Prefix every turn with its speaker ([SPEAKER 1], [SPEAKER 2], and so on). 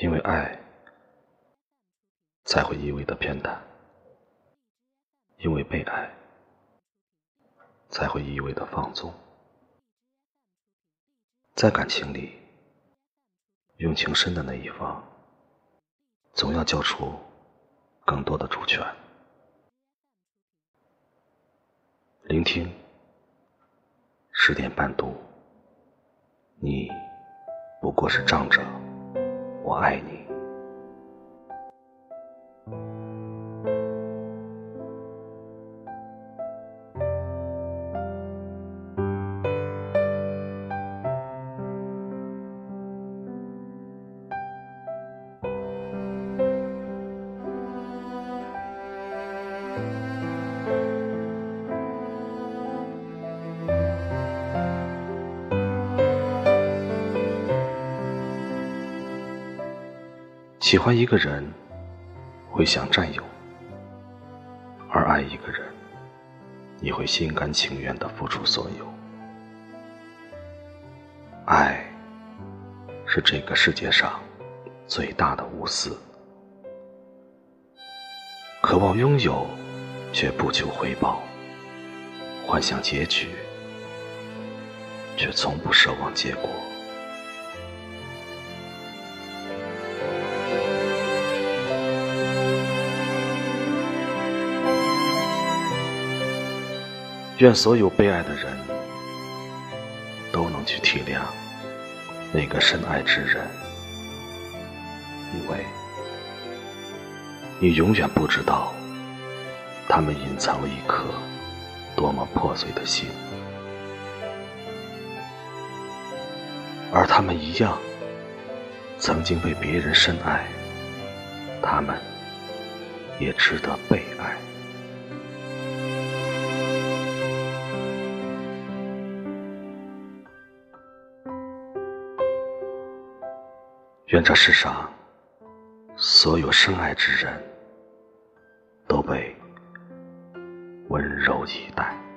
[SPEAKER 1] 因为爱，才会一味的偏袒；因为被爱，才会一味的放纵。在感情里，用情深的那一方，总要交出更多的主权。聆听，十点半读，你不过是仗着。我爱你。喜欢一个人，会想占有；而爱一个人，你会心甘情愿的付出所有。爱是这个世界上最大的无私，渴望拥有，却不求回报；幻想结局，却从不奢望结果。愿所有被爱的人都能去体谅那个深爱之人，因为你永远不知道他们隐藏了一颗多么破碎的心，而他们一样曾经被别人深爱，他们也值得被爱。愿这世上所有深爱之人都被温柔以待。